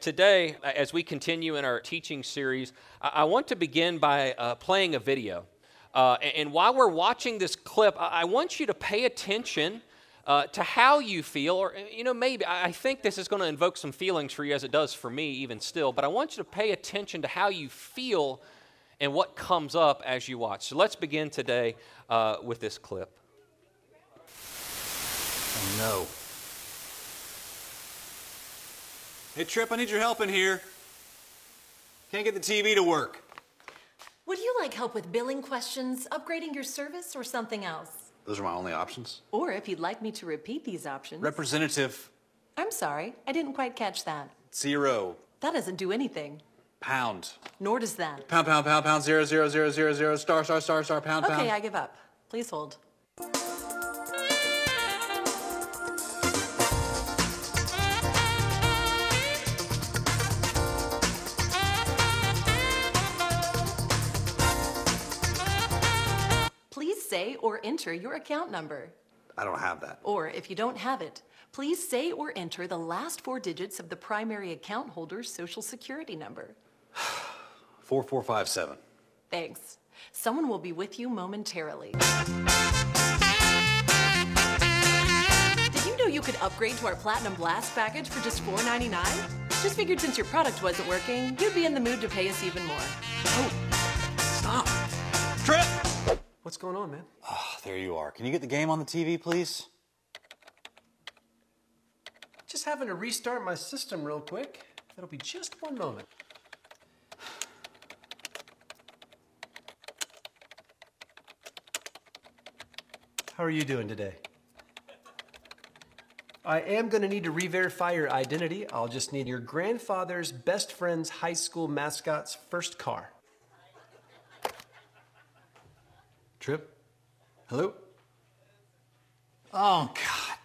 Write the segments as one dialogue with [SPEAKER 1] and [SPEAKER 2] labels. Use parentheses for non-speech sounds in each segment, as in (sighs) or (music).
[SPEAKER 1] Today, as we continue in our teaching series, I want to begin by uh, playing a video. Uh, and while we're watching this clip, I want you to pay attention uh, to how you feel, or, you know, maybe I think this is going to invoke some feelings for you as it does for me, even still, but I want you to pay attention to how you feel and what comes up as you watch. So let's begin today uh, with this clip.
[SPEAKER 2] Oh, no. Hey, Trip, I need your help in here. Can't get the TV to work.
[SPEAKER 3] Would you like help with billing questions, upgrading your service, or something else?
[SPEAKER 2] Those are my only options.
[SPEAKER 3] Or if you'd like me to repeat these options.
[SPEAKER 2] Representative.
[SPEAKER 3] I'm sorry, I didn't quite catch that.
[SPEAKER 2] Zero.
[SPEAKER 3] That doesn't do anything.
[SPEAKER 2] Pound.
[SPEAKER 3] Nor does that.
[SPEAKER 2] Pound, pound, pound, pound, zero, zero, zero, zero, zero, star, star, star, star, pound,
[SPEAKER 3] okay,
[SPEAKER 2] pound.
[SPEAKER 3] Okay, I give up. Please hold. Say or enter your account number.
[SPEAKER 2] I don't have that.
[SPEAKER 3] Or if you don't have it, please say or enter the last four digits of the primary account holder's social security number. (sighs)
[SPEAKER 2] 4457.
[SPEAKER 3] Thanks. Someone will be with you momentarily. Did you know you could upgrade to our Platinum Blast package for just $4.99? Just figured since your product wasn't working, you'd be in the mood to pay us even more.
[SPEAKER 2] Oh!
[SPEAKER 4] What's going on, man?
[SPEAKER 2] Oh, there you are. Can you get the game on the TV, please?
[SPEAKER 4] Just having to restart my system real quick. That'll be just one moment. How are you doing today? I am going to need to re-verify your identity. I'll just need your grandfather's best friend's high school mascot's first car.
[SPEAKER 2] Trip? Hello? Oh, God.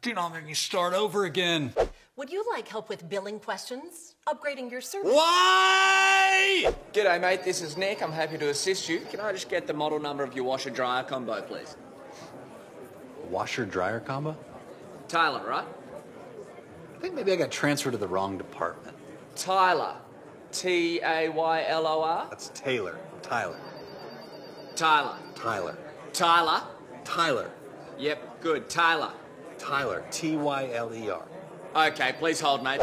[SPEAKER 2] Do not make me start over again.
[SPEAKER 3] Would you like help with billing questions? Upgrading your service?
[SPEAKER 2] Why?
[SPEAKER 5] G'day, mate. This is Nick. I'm happy to assist you. Can I just get the model number of your washer dryer combo, please?
[SPEAKER 2] Washer dryer combo?
[SPEAKER 5] Tyler, right?
[SPEAKER 2] I think maybe I got transferred to the wrong department.
[SPEAKER 5] Tyler. T A Y L O R?
[SPEAKER 2] That's Taylor. Tyler.
[SPEAKER 5] Tyler.
[SPEAKER 2] Tyler.
[SPEAKER 5] Tyler.
[SPEAKER 2] Tyler.
[SPEAKER 5] Yep, good. Tyler.
[SPEAKER 2] Tyler. T Y L E R.
[SPEAKER 5] Okay, please hold, mate.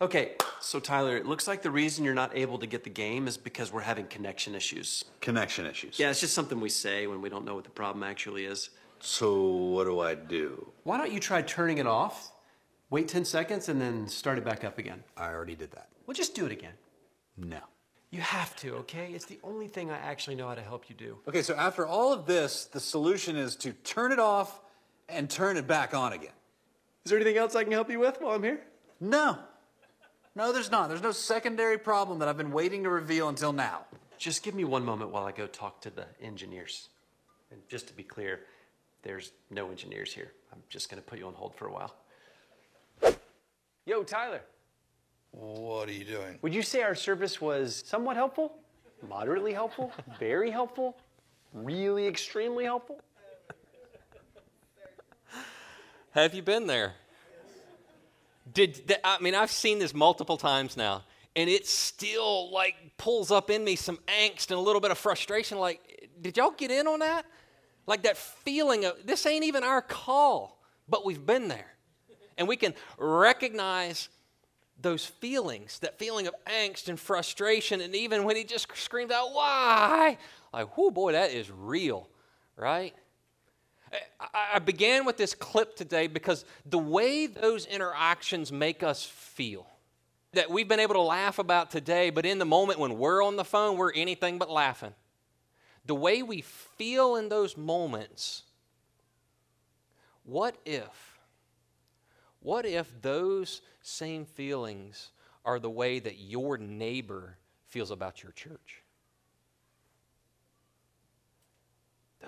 [SPEAKER 4] Okay, so Tyler, it looks like the reason you're not able to get the game is because we're having connection issues.
[SPEAKER 2] Connection issues.
[SPEAKER 4] Yeah, it's just something we say when we don't know what the problem actually is.
[SPEAKER 2] So, what do I do?
[SPEAKER 4] Why don't you try turning it off, wait 10 seconds, and then start it back up again?
[SPEAKER 2] I already did that.
[SPEAKER 4] Well, just do it again.
[SPEAKER 2] No.
[SPEAKER 4] You have to, okay? It's the only thing I actually know how to help you do.
[SPEAKER 2] Okay, so after all of this, the solution is to turn it off and turn it back on again.
[SPEAKER 4] Is there anything else I can help you with while I'm here?
[SPEAKER 2] No. No, there's not. There's no secondary problem that I've been waiting to reveal until now.
[SPEAKER 4] Just give me one moment while I go talk to the engineers. And just to be clear, there's no engineers here. I'm just going to put you on hold for a while.
[SPEAKER 5] Yo, Tyler.
[SPEAKER 2] What are you doing?
[SPEAKER 4] Would you say our service was somewhat helpful? Moderately helpful? Very helpful? Really extremely helpful?
[SPEAKER 1] Have you been there? Did I mean I've seen this multiple times now, and it still like pulls up in me some angst and a little bit of frustration. Like, did y'all get in on that? Like that feeling of this ain't even our call, but we've been there, and we can recognize those feelings, that feeling of angst and frustration, and even when he just screamed out, Why? Like, oh boy, that is real, right? Eh, I began with this clip today because the way those interactions make us feel, that we've been able to laugh about today, but in the moment when we're on the phone, we're anything but laughing. The way we feel in those moments, what if, what if those same feelings are the way that your neighbor feels about your church?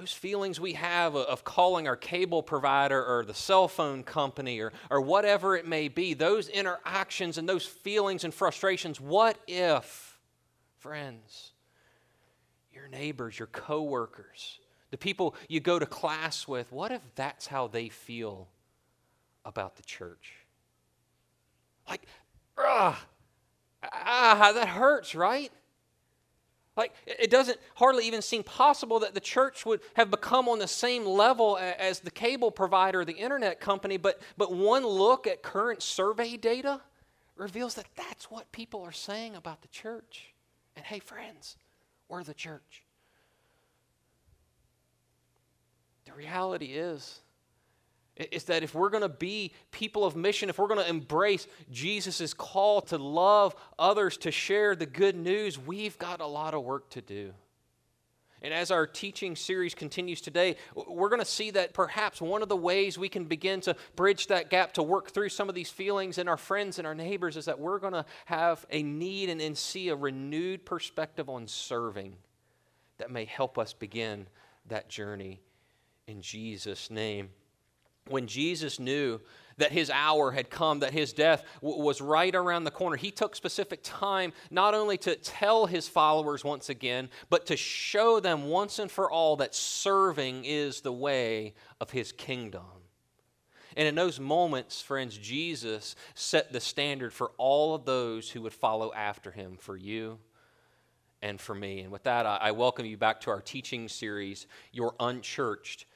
[SPEAKER 1] those feelings we have of calling our cable provider or the cell phone company or, or whatever it may be, those interactions and those feelings and frustrations, what if, friends, your neighbors, your coworkers, the people you go to class with, what if that's how they feel about the church? Like, ah, ah, that hurts, right? Like, it doesn't hardly even seem possible that the church would have become on the same level as the cable provider, the internet company, but, but one look at current survey data reveals that that's what people are saying about the church. And hey, friends, we're the church. The reality is, is that if we're going to be people of mission, if we're going to embrace Jesus' call to love others, to share the good news, we've got a lot of work to do. And as our teaching series continues today, we're going to see that perhaps one of the ways we can begin to bridge that gap to work through some of these feelings in our friends and our neighbors is that we're going to have a need and, and see a renewed perspective on serving that may help us begin that journey in Jesus' name when Jesus knew that his hour had come, that his death w- was right around the corner, he took specific time not only to tell his followers once again, but to show them once and for all that serving is the way of his kingdom. And in those moments, friends, Jesus set the standard for all of those who would follow after him, for you and for me. And with that, I welcome you back to our teaching series, Your Unchurched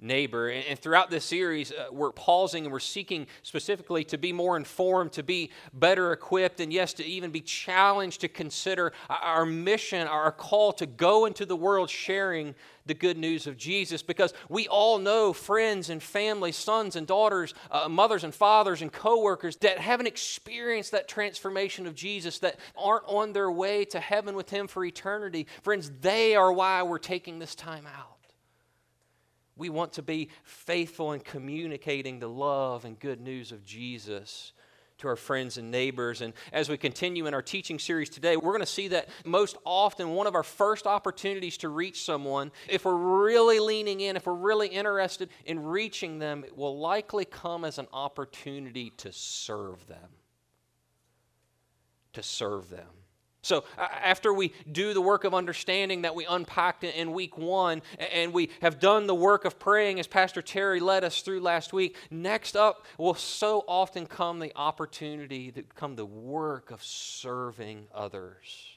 [SPEAKER 1] neighbor. And throughout this series, uh, we're pausing and we're seeking specifically to be more informed, to be better equipped, and yes, to even be challenged to consider our mission, our call to go into the world sharing the good news of Jesus. Because we all know friends and family, sons and daughters, uh, mothers and fathers, and coworkers that haven't experienced that transformation of Jesus, that aren't on their way to heaven with Him for eternity. Friends, they are why we're taking this time out. We want to be faithful in communicating the love and good news of Jesus to our friends and neighbors. And as we continue in our teaching series today, we're going to see that most often one of our first opportunities to reach someone, if we're really leaning in, if we're really interested in reaching them, it will likely come as an opportunity to serve them. To serve them. So, after we do the work of understanding that we unpacked in week one, and we have done the work of praying as Pastor Terry led us through last week, next up will so often come the opportunity to come the work of serving others.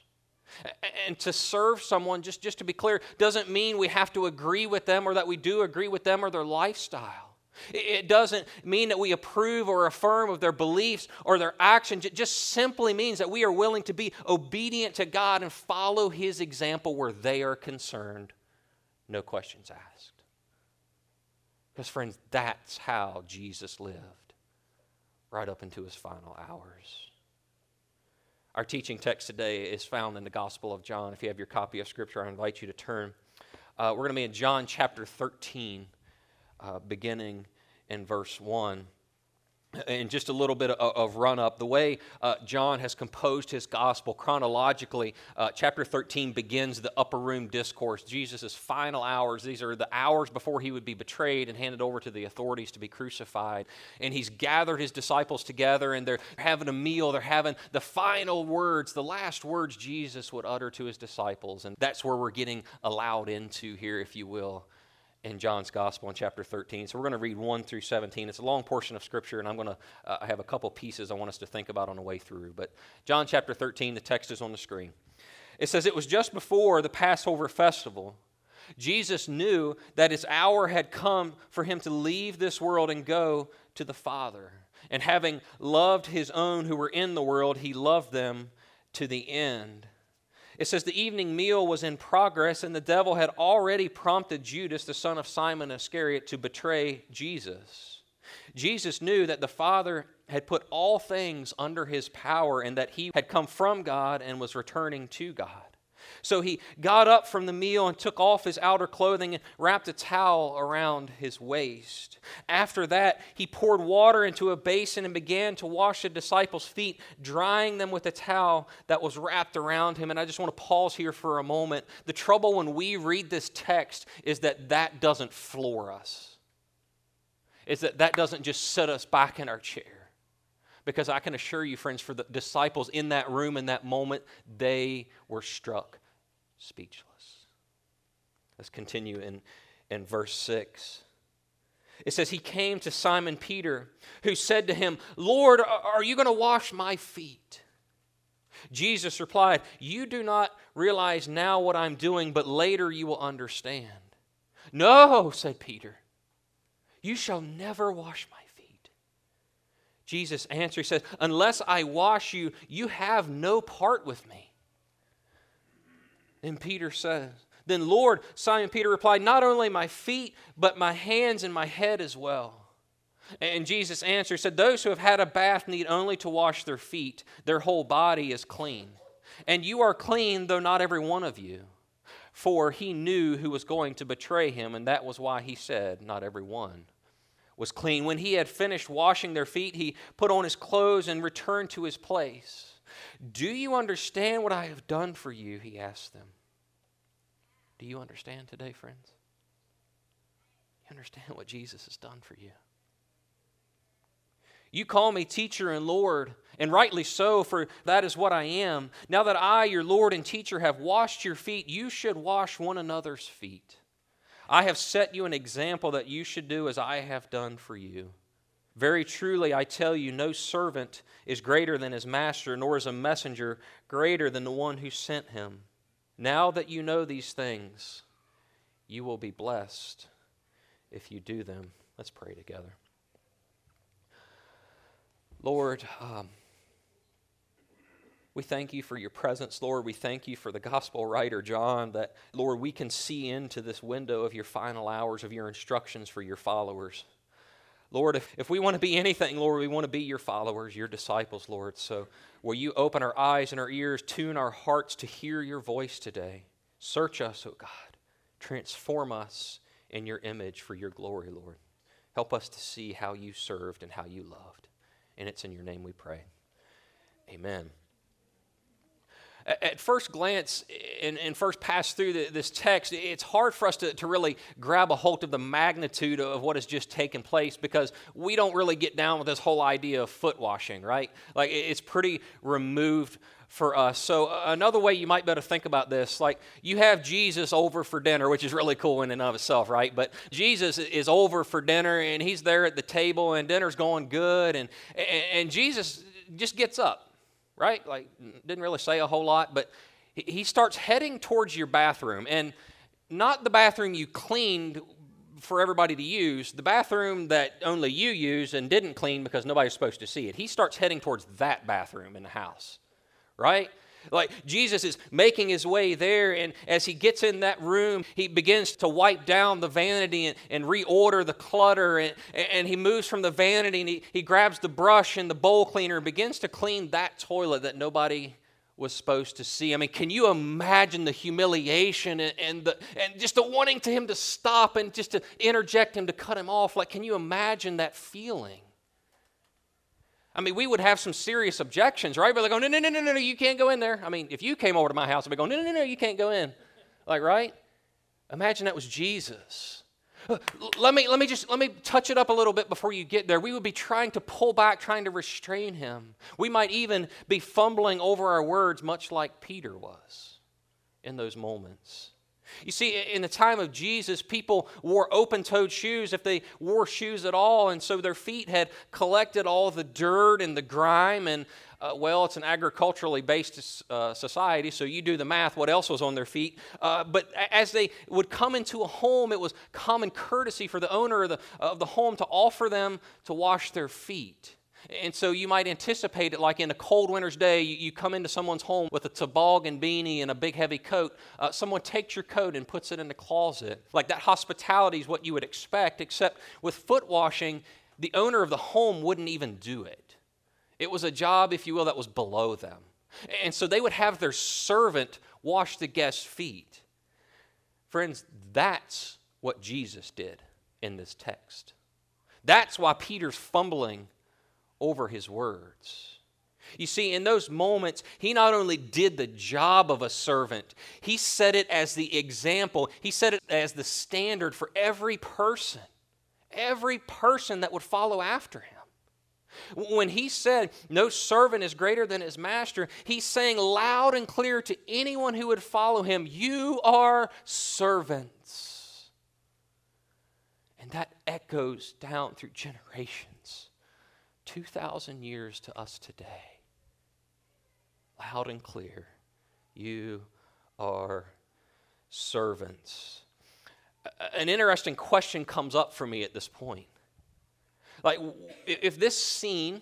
[SPEAKER 1] And to serve someone, just, just to be clear, doesn't mean we have to agree with them or that we do agree with them or their lifestyle. It doesn't mean that we approve or affirm of their beliefs or their actions. It just simply means that we are willing to be obedient to God and follow His example where they are concerned. No questions asked. Because, friends, that's how Jesus lived right up into His final hours. Our teaching text today is found in the Gospel of John. If you have your copy of Scripture, I invite you to turn. Uh, we're going to be in John chapter 13 uh, beginning in verse 1 and just a little bit of, run up. The way uh, John has composed his gospel chronologically, uh, chapter 13 begins the upper room discourse, Jesus' final hours. These are the hours before he would be betrayed and handed over to the authorities to be crucified. And he's gathered his disciples together and they're having a meal. They're having the final words, the last words Jesus would utter to his disciples. And that's where we're getting allowed into here, if you will in John's Gospel in chapter 13. So we're going to read 1 through 17. It's a long portion of Scripture, and I'm going to uh, have a couple pieces I want us to think about on the way through. But John chapter 13, the text is on the screen. It says, It was just before the Passover festival. Jesus knew that his hour had come for him to leave this world and go to the Father. And having loved his own who were in the world, he loved them to the end. It says the evening meal was in progress, and the devil had already prompted Judas, the son of Simon Iscariot, to betray Jesus. Jesus knew that the Father had put all things under his power and that he had come from God and was returning to God. So he got up from the meal and took off his outer clothing and wrapped a towel around his waist. After that, he poured water into a basin and began to wash the disciples' feet, drying them with a towel that was wrapped around him. And I just want to pause here for a moment. The trouble when we read this text is that that doesn't floor us, is that that doesn't just set us back in our chair. Because I can assure you, friends, for the disciples in that room in that moment, they were struck speechless. Let's continue in, in verse 6. It says, He came to Simon Peter, who said to him, Lord, are you going to wash my feet? Jesus replied, You do not realize now what I'm doing, but later you will understand. No, said Peter, you shall never wash my feet. Jesus answered, He says, Unless I wash you, you have no part with me. And Peter says, Then Lord, Simon Peter replied, Not only my feet, but my hands and my head as well. And Jesus answered, said, Those who have had a bath need only to wash their feet, their whole body is clean. And you are clean, though not every one of you. For he knew who was going to betray him, and that was why he said, Not every one was clean. When he had finished washing their feet, he put on his clothes and returned to his place. Do you understand what I have done for you? He asked them. Do you understand today, friends? You understand what Jesus has done for you? You call me teacher and Lord, and rightly so, for that is what I am. Now that I, your Lord and teacher, have washed your feet, you should wash one another's feet. I have set you an example that you should do as I have done for you. Very truly, I tell you, no servant is greater than his master, nor is a messenger greater than the one who sent him. Now that you know these things, you will be blessed if you do them. Let's pray together. Lord, um, we thank you for your presence, Lord. We thank you for the gospel writer, John, that, Lord, we can see into this window of your final hours of your instructions for your followers. Lord, if, if we want to be anything, Lord, we want to be your followers, your disciples, Lord. So will you open our eyes and our ears, tune our hearts to hear your voice today? Search us, oh God. Transform us in your image for your glory, Lord. Help us to see how you served and how you loved. And it's in your name we pray. Amen. At first glance and, and first pass through the, this text, it's hard for us to, to really grab a hold of the magnitude of what has just taken place because we don't really get down with this whole idea of foot washing, right? Like it's pretty removed for us. So another way you might better think about this, like you have Jesus over for dinner, which is really cool in and of itself, right? But Jesus is over for dinner and he's there at the table and dinner's going good and and, and Jesus just gets up right? Like, didn't really say a whole lot, but he starts heading towards your bathroom. And not the bathroom you cleaned for everybody to use, the bathroom that only you use and didn't clean because nobody's supposed to see it. He starts heading towards that bathroom in the house, right? Like Jesus is making his way there, and as he gets in that room, he begins to wipe down the vanity and, and reorder the clutter. And, and he moves from the vanity and he, he grabs the brush and the bowl cleaner and begins to clean that toilet that nobody was supposed to see. I mean, can you imagine the humiliation and, and, the, and just the wanting to him to stop and just to interject him to cut him off? Like, can you imagine that feeling? I mean, we would have some serious objections, right? But they go, no, no, no, no, no, you can't go in there. I mean, if you came over to my house, I'd be going, no, no, no, no, you can't go in. Like, right? Imagine that was Jesus. Uh, let me, let me just let me touch it up a little bit before you get there. We would be trying to pull back, trying to restrain him. We might even be fumbling over our words, much like Peter was in those moments. You see, in the time of Jesus, people wore open toed shoes if they wore shoes at all, and so their feet had collected all the dirt and the grime. And, uh, well, it's an agriculturally based uh, society, so you do the math, what else was on their feet. Uh, but as they would come into a home, it was common courtesy for the owner of the, of the home to offer them to wash their feet. And so you might anticipate it like in a cold winter's day, you, come into someone's home with a toboggan beanie and a big heavy coat. Uh, someone takes your coat and puts it in the closet. Like that hospitality is what you would expect, except with foot washing, the owner of the home wouldn't even do it. It was a job, if you will, that was below them. And so they would have their servant wash the guest's feet. Friends, that's what Jesus did in this text. That's why Peter's fumbling over his words. You see, in those moments, he not only did the job of a servant, he set it as the example, he set it as the standard for every person, every person that would follow after him. When he said, No servant is greater than his master, he's saying loud and clear to anyone who would follow him, You are servants. And that echoes down through generations. 2,000 years to us today. Loud and clear, you are servants. An interesting question comes up for me at this point. Like, if this scene,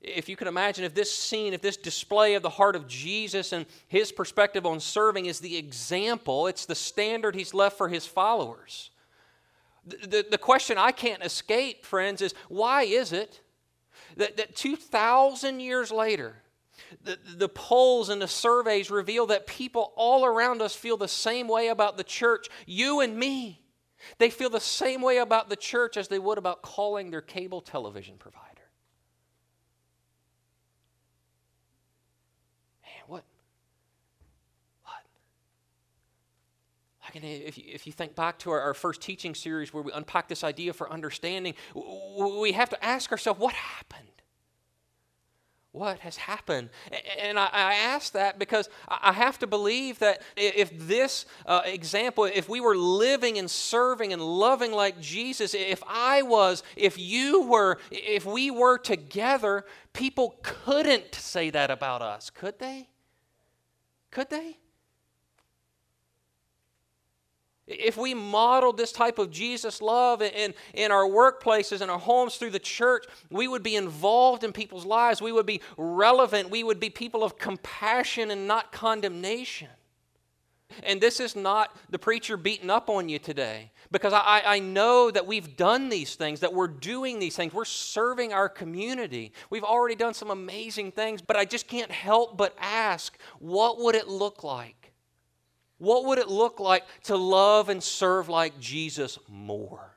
[SPEAKER 1] if you can imagine, if this scene, if this display of the heart of Jesus and his perspective on serving is the example, it's the standard he's left for his followers. The, the, the question I can't escape, friends, is why is it that, that 2,000 years later, the, the polls and the surveys reveal that people all around us feel the same way about the church, you and me. They feel the same way about the church as they would about calling their cable television provider. Man, what? What? Like if you, if you think back to our, our first teaching series where we unpack this idea for understanding, we have to ask ourselves what happened? what has happened? And I, ask that because I have to believe that if this uh, example, if we were living and serving and loving like Jesus, if I was, if you were, if we were together, people couldn't say that about us, could they? Could they? If we modeled this type of Jesus love in, in our workplaces and our homes through the church, we would be involved in people's lives. We would be relevant. We would be people of compassion and not condemnation. And this is not the preacher beating up on you today because I, I know that we've done these things, that we're doing these things. We're serving our community. We've already done some amazing things, but I just can't help but ask what would it look like? What would it look like to love and serve like Jesus more?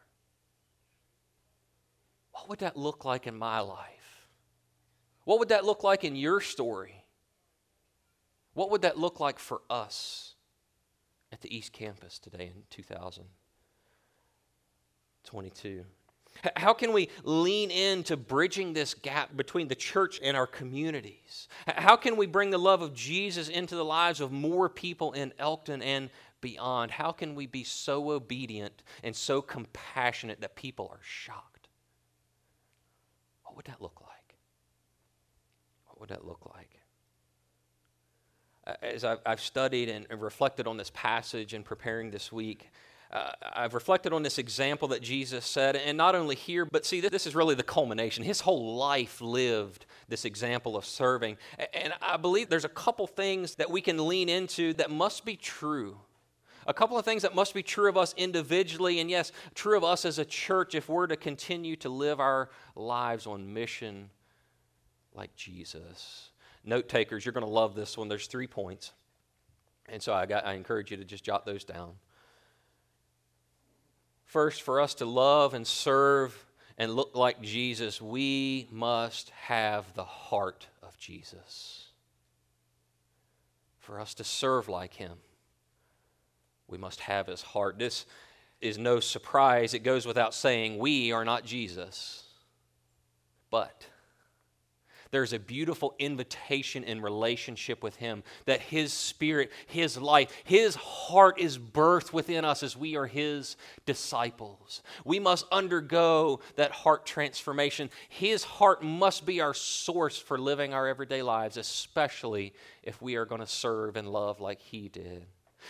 [SPEAKER 1] What would that look like in my life? What would that look like in your story? What would that look like for us at the East Campus today in 2022? How can we lean into bridging this gap between the church and our communities? How can we bring the love of Jesus into the lives of more people in Elkton and beyond? How can we be so obedient and so compassionate that people are shocked? What would that look like? What would that look like? As I've studied and reflected on this passage and preparing this week, uh, I've reflected on this example that Jesus said, and not only here, but see, this is really the culmination. His whole life lived this example of serving. And I believe there's a couple things that we can lean into that must be true. A couple of things that must be true of us individually, and yes, true of us as a church if we're to continue to live our lives on mission like Jesus. Note takers, you're going to love this one. There's three points. And so I, got, I encourage you to just jot those down. First, for us to love and serve and look like Jesus, we must have the heart of Jesus. For us to serve like him, we must have his heart. This is no surprise. It goes without saying, we are not Jesus. But there's a beautiful invitation in relationship with Him that His Spirit, His life, His heart is birthed within us as we are His disciples. We must undergo that heart transformation. His heart must be our source for living our everyday lives, especially if we are going to serve and love like He did.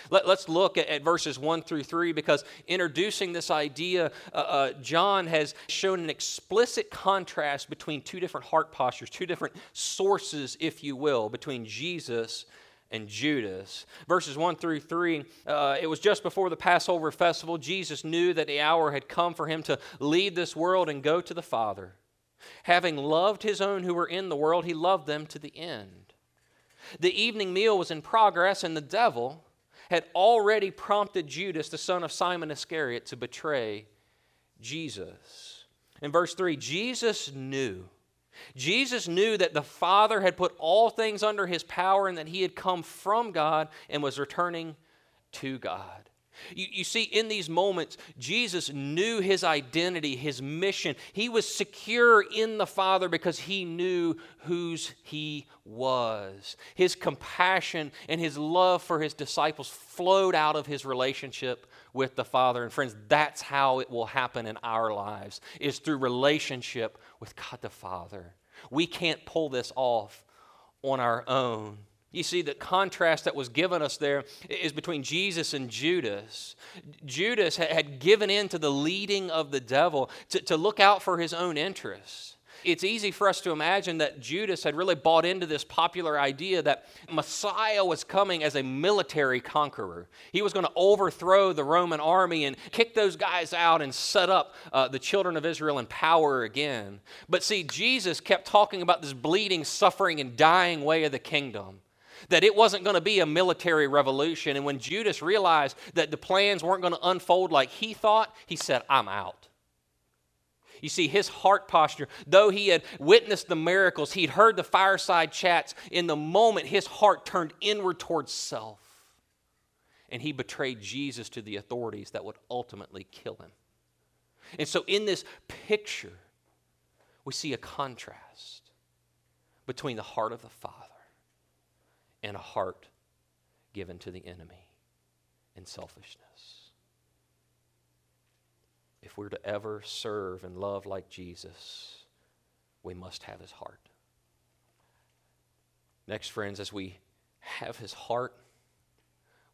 [SPEAKER 1] Let, us look at, at, verses 1 through 3 because introducing this idea, uh, uh, John has shown an explicit contrast between two different heart postures, two different sources, if you will, between Jesus and Judas. Verses 1 through 3, uh, it was just before the Passover festival. Jesus knew that the hour had come for him to leave this world and go to the Father. Having loved his own who were in the world, he loved them to the end. The evening meal was in progress, and the devil had already prompted Judas, the son of Simon Iscariot, to betray Jesus. In verse 3, Jesus knew. Jesus knew that the Father had put all things under his power and that he had come from God and was returning to God. You, you, see, in these moments, Jesus knew his identity, his mission. He was secure in the Father because he knew whose he was. His compassion and his love for his disciples flowed out of his relationship with the Father. And friends, that's how it will happen in our lives, is through relationship with God the Father. We can't pull this off on our own. You see, the contrast that was given us there is between Jesus and Judas. Judas had given in to the leading of the devil to, to look out for his own interests. It's easy for us to imagine that Judas had really bought into this popular idea that Messiah was coming as a military conqueror. He was going to overthrow the Roman army and kick those guys out and set up uh, the children of Israel in power again. But see, Jesus kept talking about this bleeding, suffering, and dying way of the kingdom that it wasn't going to be a military revolution. And when Judas realized that the plans weren't going to unfold like he thought, he said, I'm out. You see, his heart posture, though he had witnessed the miracles, he'd heard the fireside chats, in the moment his heart turned inward towards self. And he betrayed Jesus to the authorities that would ultimately kill him. And so, in this picture, we see a contrast between the heart of the Father and a heart given to the enemy in selfishness. If we're to ever serve and love like Jesus, we must have his heart. Next, friends, as we have his heart,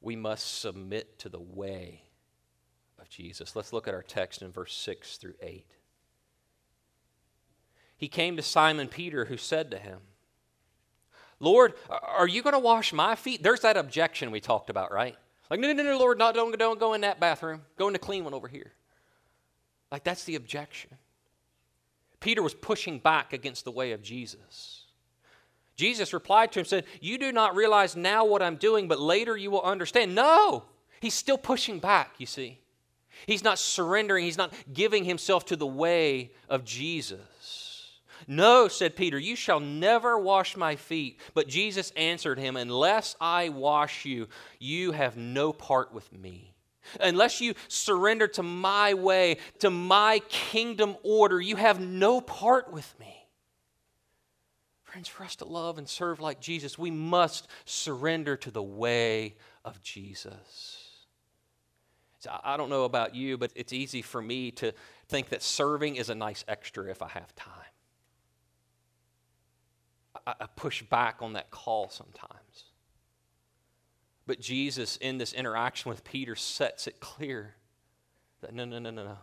[SPEAKER 1] we must submit to the way of Jesus. Let's look at our text in verse 6 through 8. He came to Simon Peter, who said to him, Lord, are you going to wash my feet? There's that objection we talked about, right? Like, no, no, no, Lord, not, don't, don't go in that bathroom. Go in the clean one over here. Like, that's the objection. Peter was pushing back against the way of Jesus. Jesus replied to him, said, You do not realize now what I'm doing, but later you will understand. No, he's still pushing back, you see. He's not surrendering, he's not giving himself to the way of Jesus. No, said Peter, you shall never wash my feet. But Jesus answered him, Unless I wash you, you have no part with me. Unless you surrender to my way, to my kingdom order, you have no part with me. Friends, for us to love and serve like Jesus, we must surrender to the way of Jesus. So I don't know about you, but it's easy for me to think that serving is a nice extra if I have time. I, push back on that call sometimes. But Jesus, in this interaction with Peter, sets it clear that no, no, no, no, no.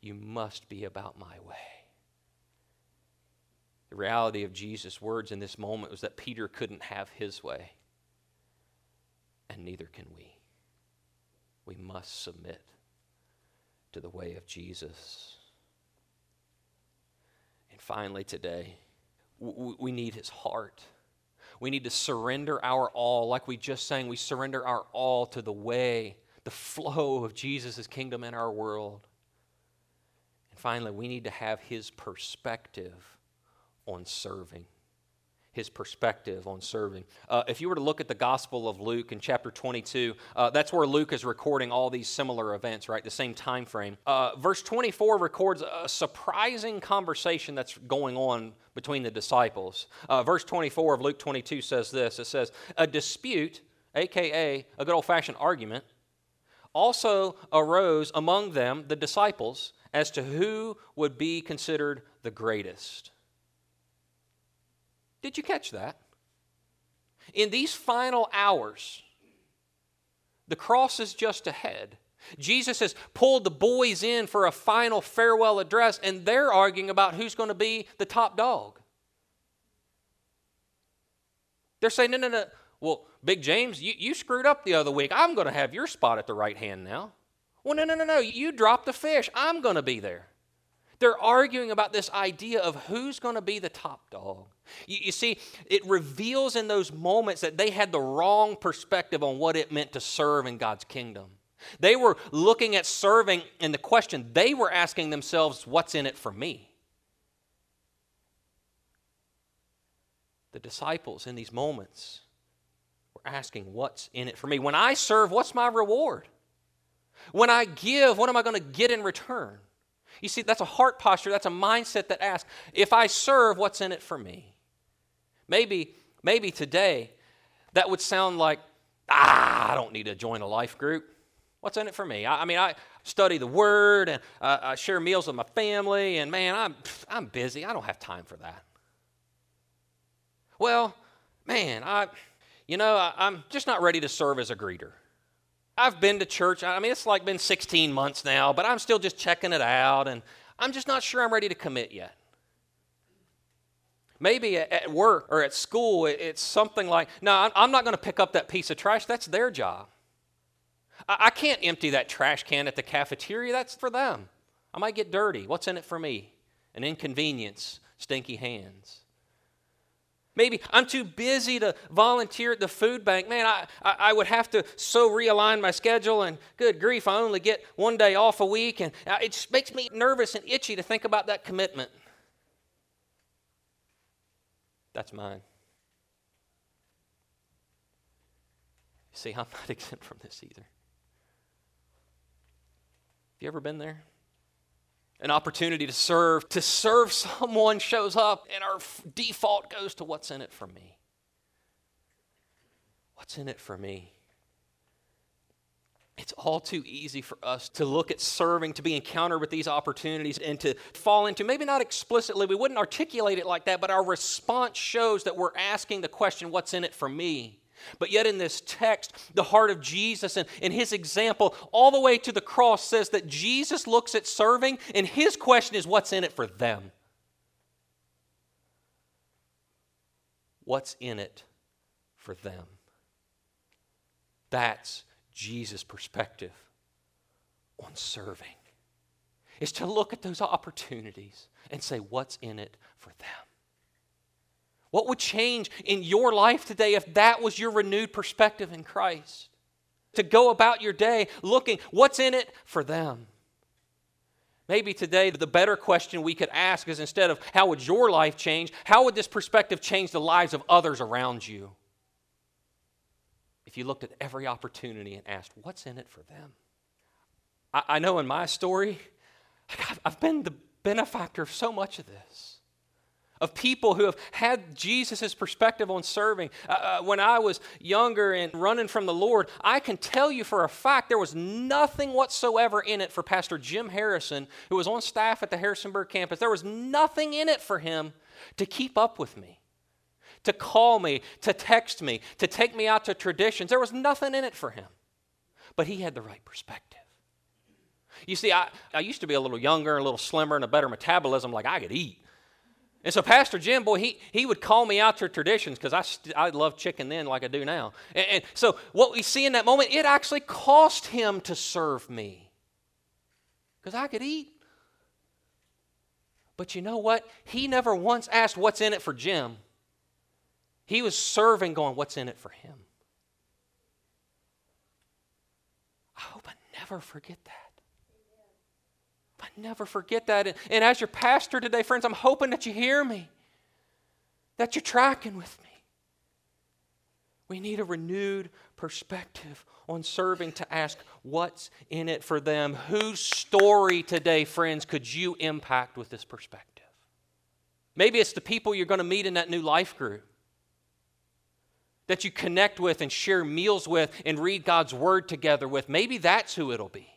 [SPEAKER 1] You must be about my way. The reality of Jesus' words in this moment was that Peter couldn't have his way, and neither can we. We must submit to the way of Jesus. And finally, today, we need his heart. We need to surrender our all, like we just sang, we surrender our all to the way, the flow of Jesus' kingdom in our world. And finally, we need to have his perspective on serving his perspective on serving. Uh, if you were to look at the Gospel of Luke in chapter 22, uh, that's where Luke is recording all these similar events, right? The same time frame. Uh, verse 24 records a surprising conversation that's going on between the disciples. Uh, verse 24 of Luke 22 says this it says, A dispute, aka a good old fashioned argument, also arose among them, the disciples, as to who would be considered the greatest. Did you catch that? In these final hours, The cross is just ahead. Jesus has pulled the boys in for a final farewell address, and they're arguing about who's going to be the top dog. They're saying, no, no, no. Well, Big James, you, you screwed up the other week. I'm going to have your spot at the right hand now. Well, no, no, no, no. You dropped the fish. I'm going to be there. They're arguing about this idea of who's going to be the top dog. You, you, see, it reveals in those moments that they had the wrong perspective on what it meant to serve in God's kingdom. They were looking at serving, and the question they were asking themselves, what's in it for me? The disciples in these moments were asking, what's in it for me? When I serve, what's my reward? When I give, what am I going to get in return? You see, that's a heart posture, that's a mindset that asks, if I serve, what's in it for me? Maybe, maybe today that would sound like, ah, I don't need to join a life group. What's in it for me? I, I mean, I study the Word and uh, I share meals with my family, and man, I'm, I'm busy. I don't have time for that. Well, man, I, you know, I, I'm just not ready to serve as a greeter. I've been to church. I mean, it's like been 16 months now, but I'm still just checking it out, and I'm just not sure I'm ready to commit yet. Maybe at work or at school, it's something like, no, I'm not going to pick up that piece of trash. That's their job. I can't empty that trash can at the cafeteria. That's for them. I might get dirty. What's in it for me? An inconvenience, stinky hands. Maybe I'm too busy to volunteer at the food bank. Man, I, I, I, would have to so realign my schedule, and good grief, I only get one day off a week, and it just makes me nervous and itchy to think about that commitment. That's mine. See, I'm not (laughs) exempt from this either. Have you ever been there? An opportunity to serve, to serve someone shows up, and our f- default goes to what's in it for me? What's in it for me? It's all too easy for us to look at serving, to be encountered with these opportunities, and to fall into, maybe not explicitly, we wouldn't articulate it like that, but our response shows that we're asking the question, What's in it for me? But yet, in this text, the heart of Jesus and, and his example, all the way to the cross, says that Jesus looks at serving, and his question is what's in it for them? What's in it for them? That's Jesus' perspective on serving. Is to look at those opportunities and say, what's in it for them? What would change in your life today if that was your renewed perspective in Christ? To go about your day looking, what's in it for them? Maybe today the better question we could ask is instead of how would your life change, how would this perspective change the lives of others around you? If you looked at every opportunity and asked, what's in it for them? I, I know in my story, I've been the benefactor of so much of this of people who have had Jesus' perspective on serving. Uh, uh, when I was younger and running from the Lord, I can tell you for a fact there was nothing whatsoever in it for Pastor Jim Harrison, who was on staff at the Harrisonburg campus. There was nothing in it for him to keep up with me, to call me, to text me, to take me out to traditions. There was nothing in it for him. But he had the right perspective. You see, I, I used to be a little younger, a little slimmer, and a better metabolism, like I could eat. And so Pastor Jim, boy, he, he would call me out to traditions because I, st- I love chicken then like I do now. And, and so what we see in that moment, it actually cost him to serve me because I could eat. But you know what? He never once asked what's in it for Jim. He was serving, going, what's in it for him? I hope I never forget that. I never forget that. And as your pastor today, friends, I'm hoping that you hear me, that you're tracking with me. We need a renewed perspective on serving to ask what's in it for them. Whose story today, friends, could you impact with this perspective? Maybe it's the people you're going to meet in that new life group that you connect with and share meals with and read God's word together with. Maybe that's who it'll be.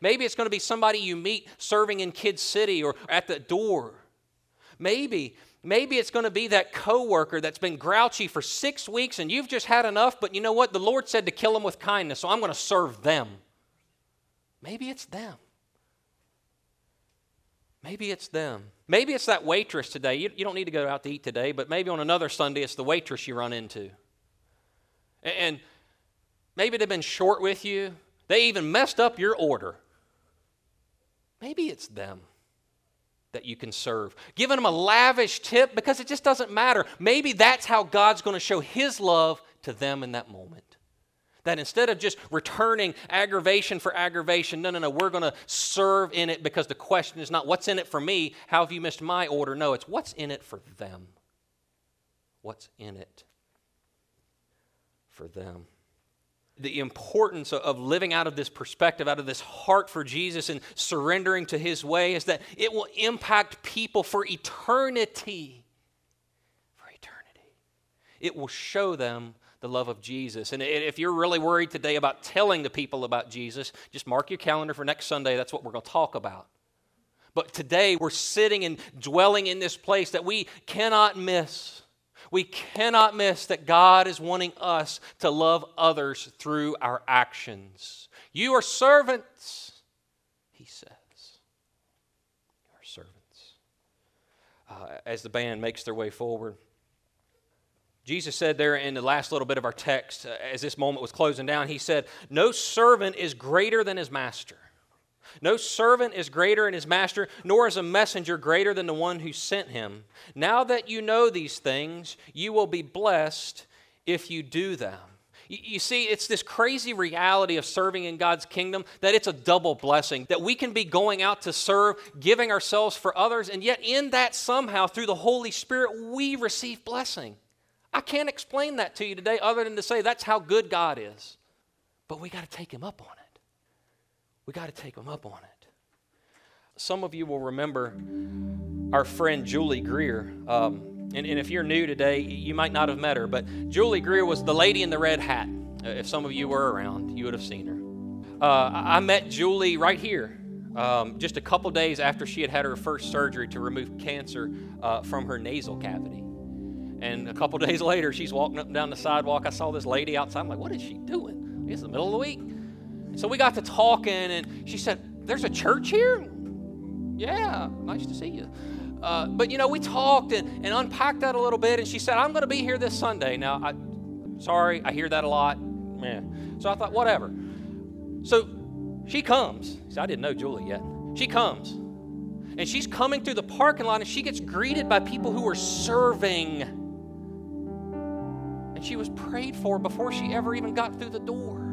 [SPEAKER 1] Maybe it's going to be somebody you meet serving in Kid City or at the door. Maybe Maybe it's going to be that coworker that's been grouchy for six weeks and you've just had enough, but you know what? The Lord said to kill them with kindness, so I'm going to serve them. Maybe it's them. Maybe it's them. Maybe it's that waitress today. You, you don't need to go out to eat today, but maybe on another Sunday it's the waitress you run into. And, and maybe they've been short with you, they even messed up your order. Maybe it's them that you can serve. Giving them a lavish tip because it just doesn't matter. Maybe that's how God's going to show His love to them in that moment. That instead of just returning aggravation for aggravation, no, no, no, we're going to serve in it because the question is not what's in it for me, how have you missed my order? No, it's what's in it for them. What's in it for them the importance of living out of this perspective, out of this heart for Jesus and surrendering to His way is that it will impact people for eternity. For eternity. It will show them the love of Jesus. And if you're really worried today about telling the people about Jesus, just mark your calendar for next Sunday. That's what we're going to talk about. But today we're sitting and dwelling in this place that we cannot miss we cannot miss that God is wanting us to love others through our actions. You are servants, he says. You are servants. Uh, as the band makes their way forward, Jesus said there in the last little bit of our text, uh, as this moment was closing down, he said, No servant is greater than his master. No servant is greater than his master, nor is a messenger greater than the one who sent him. Now that you know these things, you will be blessed if you do them. You see, it's this crazy reality of serving in God's kingdom that it's a double blessing. That we can be going out to serve, giving ourselves for others, and yet in that somehow, through the Holy Spirit, we receive blessing. I can't explain that to you today other than to say that's how good God is. But we got to take Him up on it. We got to take them up on it. Some of you will remember our friend Julie Greer. Um, and, and if you're new today, you might not have met her, but Julie Greer was the lady in the red hat. Uh, if some of you were around, you would have seen her. Uh, I met Julie right here um, just a couple days after she had had her first surgery to remove cancer uh, from her nasal cavity. And a couple (laughs) days later, she's walking up and down the sidewalk. I saw this lady outside. I'm like, what is she doing? It's the middle of the week. So we got to talking, and she said, There's a church here? Yeah, nice to see you. Uh, but you know, we talked and, and unpacked that a little bit, and she said, I'm going to be here this Sunday. Now, I, sorry, I hear that a lot. Man. So I thought, whatever. So she comes. See, I didn't know Julie yet. She comes. And she's coming through the parking lot, and she gets greeted by people who are serving. And she was prayed for before she ever even got through the doors.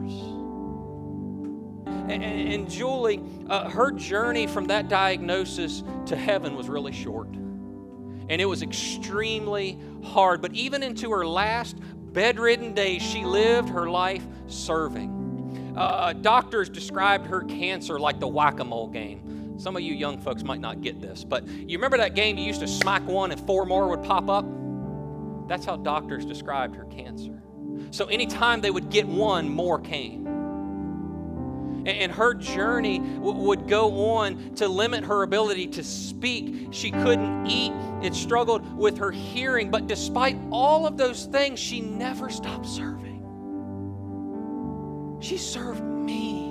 [SPEAKER 1] And, and Julie, uh, her journey from that diagnosis to heaven was really short. And it was extremely hard. But even into her last bedridden days, she lived her life serving. Uh, doctors described her cancer like the whack a mole game. Some of you young folks might not get this, but you remember that game you used to smack one and four more would pop up? That's how doctors described her cancer. So anytime they would get one, more came and her journey would go on to limit her ability to speak. She couldn't eat. It struggled with her hearing. But despite all of those things, she never stopped serving. She served me.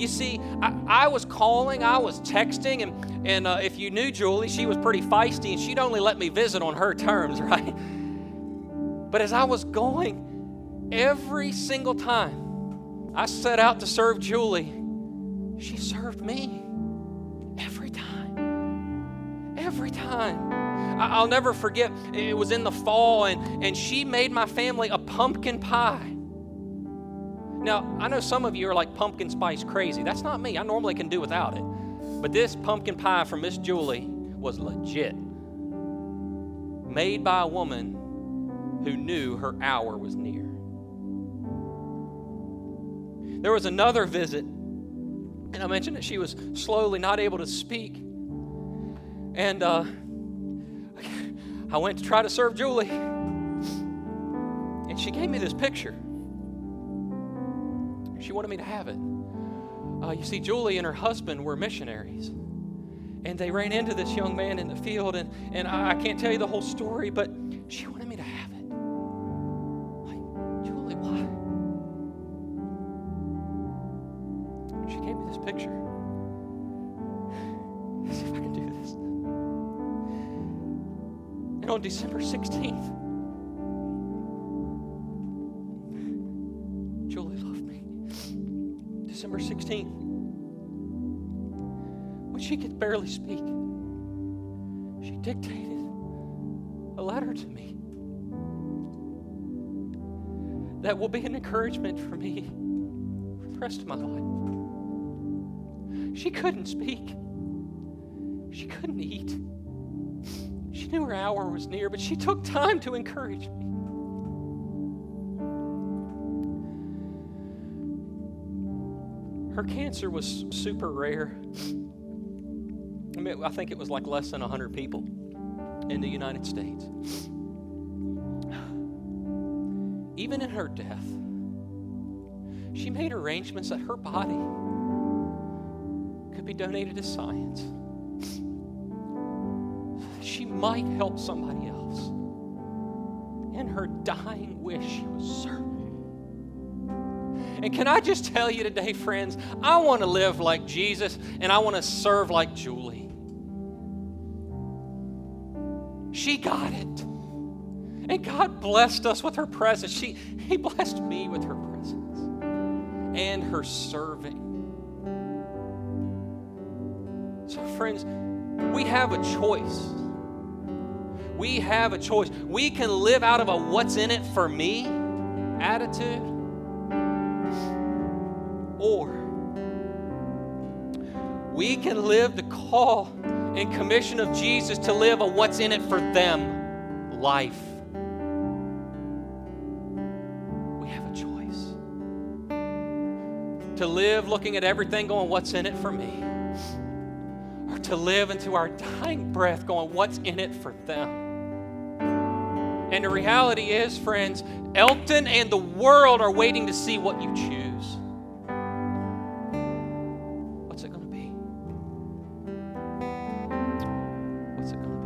[SPEAKER 1] You see, I, I was calling, I was texting, and, and uh, if you knew Julie, she was pretty feisty, and she'd only let me visit on her terms, (laughs) right? But as I was going, every single time, I set out to serve Julie. She served me every time. Every time. I'll never forget, it was in the fall, and, and she made my family a pumpkin pie. Now, I know some of you are like pumpkin spice crazy. That's not me. I normally can do without it. But this pumpkin pie from Miss Julie was legit. Made by a woman who knew her hour was near. There was another visit, and I mentioned that she was slowly not able to speak. And uh, I went to try to serve Julie, and she gave me this picture. She wanted me to have it. Uh, you see, Julie and her husband were missionaries. and they ran into this young man in the field, and, and I, I can't tell you the whole story, but she wanted on December 16th, Julie loved me. December 16th, when she could barely speak, she dictated a letter to me that will be an encouragement for me for the rest of my life. She couldn't speak, she couldn't eat. Knew her hour was near, but she took time to encourage me. Her cancer was super rare. I, mean, I think it was like less than 100 people in the United States. Even in her death, she made arrangements that her body could be donated to science. Might help somebody else. In her dying wish, she was certain. And can I just tell you today, friends, I want to live like Jesus and I want to serve like Julie. She got it. And God blessed us with her presence. She, he blessed me with her presence and her serving. So, friends, we have a choice. We have a choice. We can live out of a what's in it for me attitude, or we can live the call and commission of Jesus to live a what's in it for them life. We have a choice. To live looking at everything going, what's in it for me? Or to live into our dying breath going, what's in it for them? And the reality is, friends, Elkton and the world are waiting to see what you choose. What's it going to be? What's it going to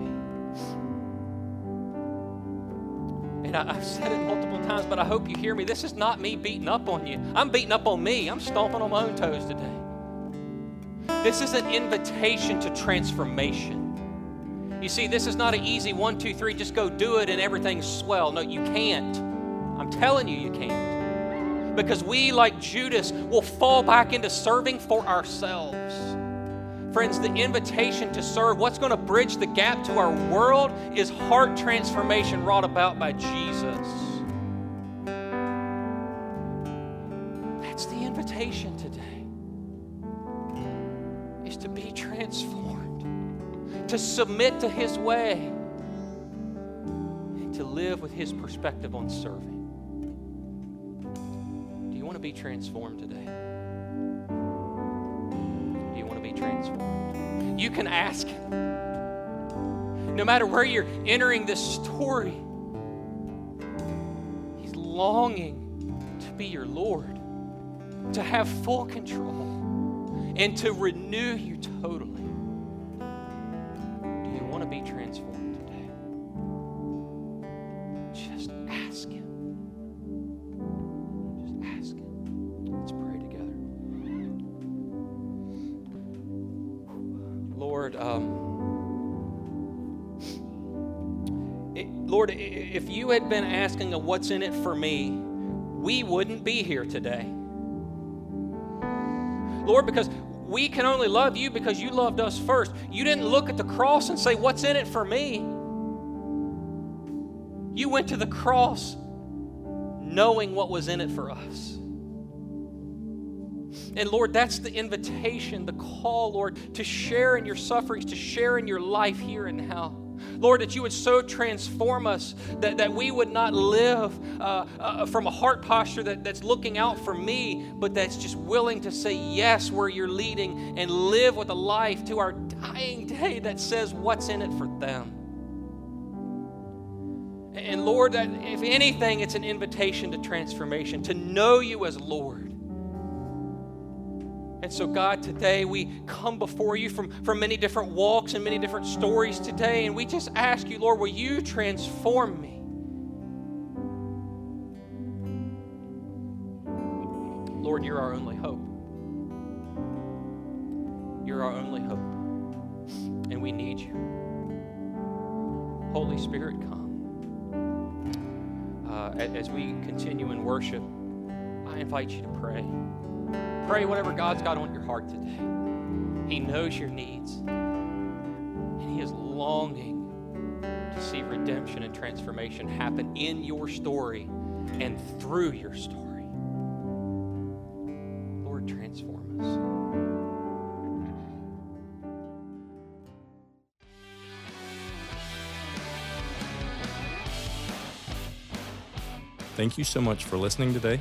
[SPEAKER 1] be? And I, have said it multiple times, but I hope you hear me. This is not me beating up on you. I'm beating up on me. I'm stomping on my own toes today. This is an invitation to transformation. You see, this is not an easy one, two, three, just go do it and everything's swell. No, you can't. I'm telling you, you can't. Because we, like Judas, will fall back into serving for ourselves. Friends, the invitation to serve, what's going to bridge the gap to our world is heart transformation wrought about by Jesus. To submit to His way, to live with His perspective on serving. Do you want to be transformed today? Do you want to be transformed? You can ask Him. No matter where you're entering this story, He's longing to be your Lord, to have full control, and to renew you totally asking a what's in it for me, we wouldn't be here today. Lord, because we can only love you because you loved us first. You didn't look at the cross and say, What's in it for me? You went to the cross knowing what was in it for us. And Lord, that's the invitation, the call, Lord, to share in your sufferings, to share in your life here and now. Lord, that you would so transform us that, that we would not live uh, uh, from a heart posture that, that's looking out for me, but that's just willing to say yes where you're leading and live with a life to our dying day that says what's in it for them. And Lord, that if anything, it's an invitation to transformation, to know you as Lord And so, God, today we come before you from, from many different walks and many different stories today, and we just ask you, Lord, will you transform me? Lord, you're our only hope. You're our only hope. And we need you. Holy Spirit, come. Uh, as we continue in worship, I invite you to pray. Pray whatever God's got on your heart today. He knows your needs, and He is longing to see redemption and transformation happen in your story and through your story. Lord, transform us.
[SPEAKER 6] Thank you so much for listening today.